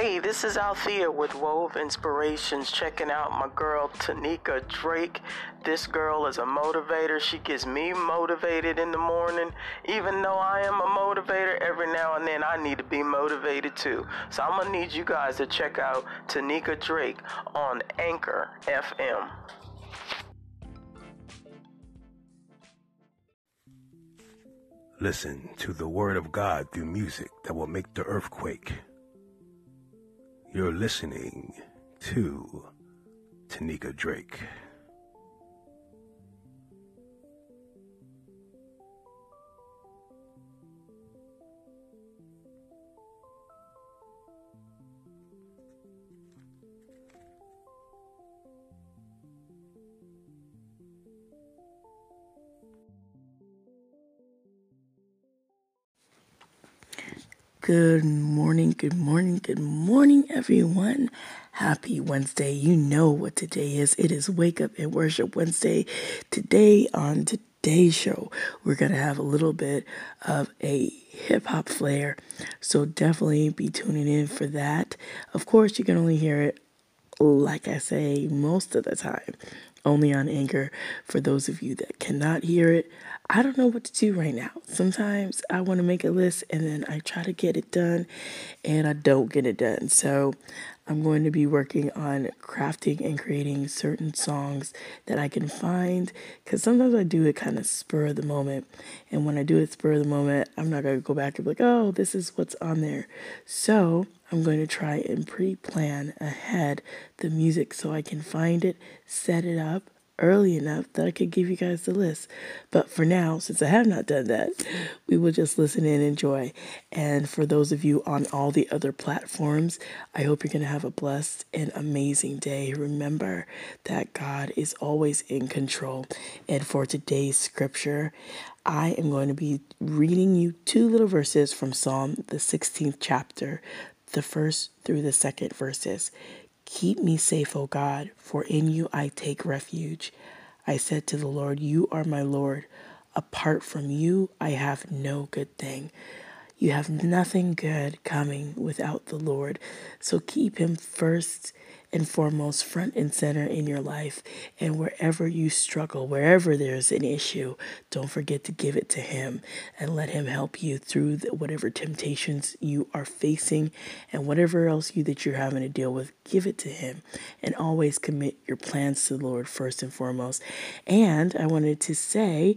Hey, this is Althea with Wove Inspirations, checking out my girl Tanika Drake. This girl is a motivator. She gets me motivated in the morning. Even though I am a motivator, every now and then I need to be motivated too. So I'm gonna need you guys to check out Tanika Drake on Anchor FM. Listen to the word of God through music that will make the earth quake. You're listening to Tanika Drake. Good morning, good morning, good morning, everyone. Happy Wednesday. You know what today is. It is Wake Up and Worship Wednesday. Today, on today's show, we're going to have a little bit of a hip hop flair. So definitely be tuning in for that. Of course, you can only hear it, like I say, most of the time, only on Anchor. For those of you that cannot hear it, I don't know what to do right now. Sometimes I want to make a list and then I try to get it done and I don't get it done. So I'm going to be working on crafting and creating certain songs that I can find because sometimes I do it kind of spur of the moment. And when I do it spur of the moment, I'm not going to go back and be like, oh, this is what's on there. So I'm going to try and pre plan ahead the music so I can find it, set it up, early enough that I could give you guys the list. But for now, since I have not done that, we will just listen and enjoy. And for those of you on all the other platforms, I hope you're going to have a blessed and amazing day. Remember that God is always in control. And for today's scripture, I am going to be reading you two little verses from Psalm, the 16th chapter, the first through the second verses. Keep me safe, O God, for in you I take refuge. I said to the Lord, You are my Lord. Apart from you, I have no good thing. You have nothing good coming without the Lord. So keep him first and foremost front and center in your life. And wherever you struggle, wherever there's an issue, don't forget to give it to Him and let Him help you through the, whatever temptations you are facing and whatever else you that you're having to deal with. Give it to Him and always commit your plans to the Lord first and foremost. And I wanted to say,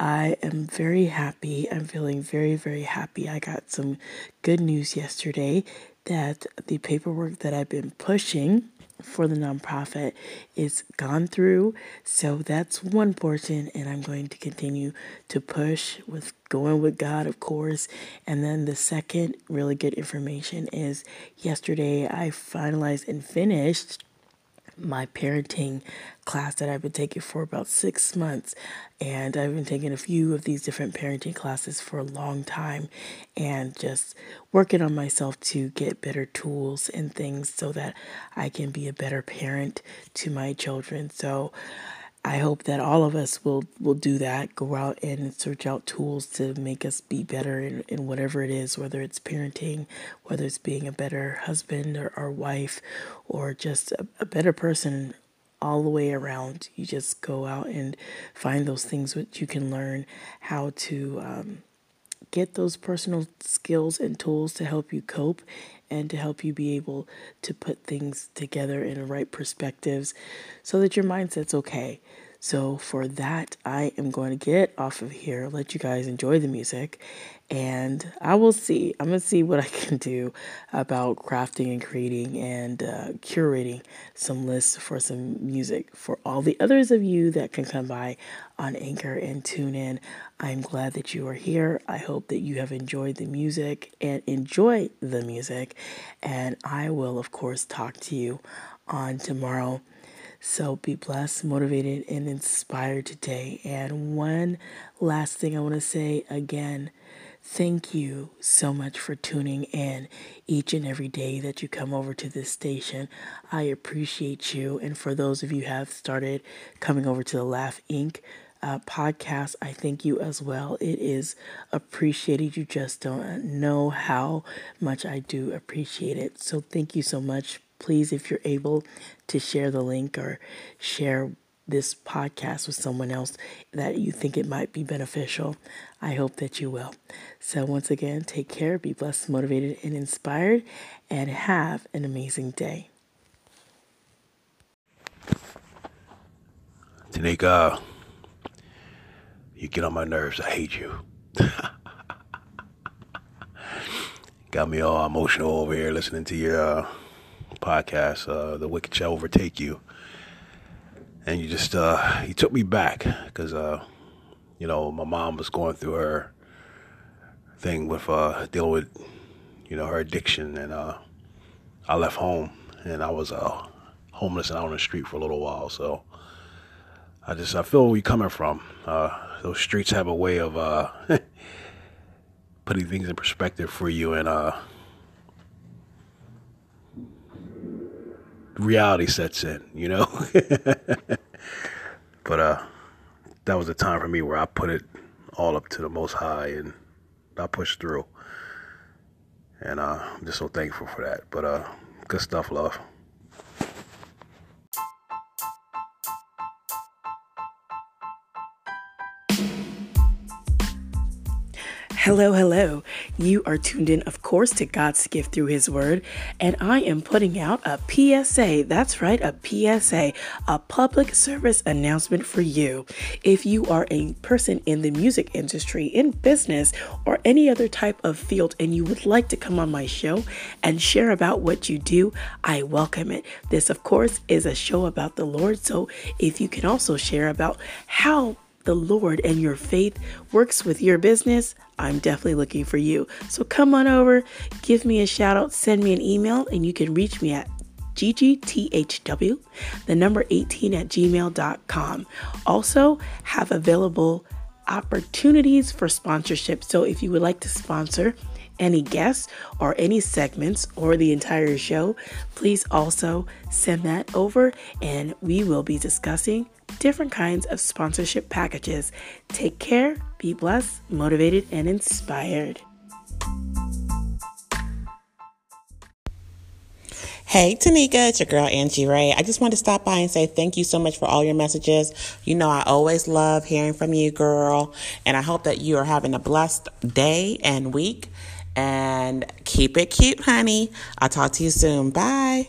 I am very happy. I'm feeling very, very happy. I got some good news yesterday that the paperwork that I've been pushing for the nonprofit is gone through. So that's one portion, and I'm going to continue to push with going with God, of course. And then the second really good information is yesterday I finalized and finished my parenting class that I've been taking for about six months. And I've been taking a few of these different parenting classes for a long time and just working on myself to get better tools and things so that I can be a better parent to my children. So I hope that all of us will will do that. Go out and search out tools to make us be better in, in whatever it is, whether it's parenting, whether it's being a better husband or, or wife, or just a, a better person all the way around. You just go out and find those things which you can learn how to um, get those personal skills and tools to help you cope and to help you be able to put things together in the right perspectives so that your mindset's okay. So, for that, I am going to get off of here, let you guys enjoy the music, and I will see. I'm going to see what I can do about crafting and creating and uh, curating some lists for some music for all the others of you that can come by on Anchor and tune in. I'm glad that you are here. I hope that you have enjoyed the music and enjoy the music. And I will, of course, talk to you on tomorrow. So be blessed, motivated, and inspired today. And one last thing I want to say again Thank you so much for tuning in each and every day that you come over to this station. I appreciate you. And for those of you who have started coming over to the Laugh Inc. Uh, podcast, I thank you as well. It is appreciated. You just don't know how much I do appreciate it. So thank you so much. Please, if you're able to share the link or share this podcast with someone else that you think it might be beneficial. I hope that you will. So, once again, take care, be blessed, motivated, and inspired, and have an amazing day. Tanika, you get on my nerves. I hate you. Got me all emotional over here listening to your uh, podcast, uh, The Wicked Shall Overtake You and you just uh, you took me back because uh, you know my mom was going through her thing with uh, dealing with you know her addiction, and uh, I left home and I was uh, homeless and out on the street for a little while. So I just I feel where you're coming from. Uh, those streets have a way of uh, putting things in perspective for you and uh, reality sets in, you know. but uh, that was a time for me where I put it all up to the Most High and I pushed through. And uh, I'm just so thankful for that. But uh, good stuff, love. Hello, hello. You are tuned in, of course, to God's gift through His Word, and I am putting out a PSA. That's right, a PSA, a public service announcement for you. If you are a person in the music industry, in business, or any other type of field, and you would like to come on my show and share about what you do, I welcome it. This, of course, is a show about the Lord, so if you can also share about how the Lord and your faith works with your business, I'm definitely looking for you. So come on over, give me a shout out, send me an email, and you can reach me at ggthw, the number 18 at gmail.com. Also, have available opportunities for sponsorship. So if you would like to sponsor, any guests or any segments or the entire show, please also send that over and we will be discussing different kinds of sponsorship packages. Take care, be blessed, motivated, and inspired. Hey, Tanika, it's your girl Angie Ray. I just wanted to stop by and say thank you so much for all your messages. You know, I always love hearing from you, girl. And I hope that you are having a blessed day and week. And keep it cute, honey. I'll talk to you soon. Bye.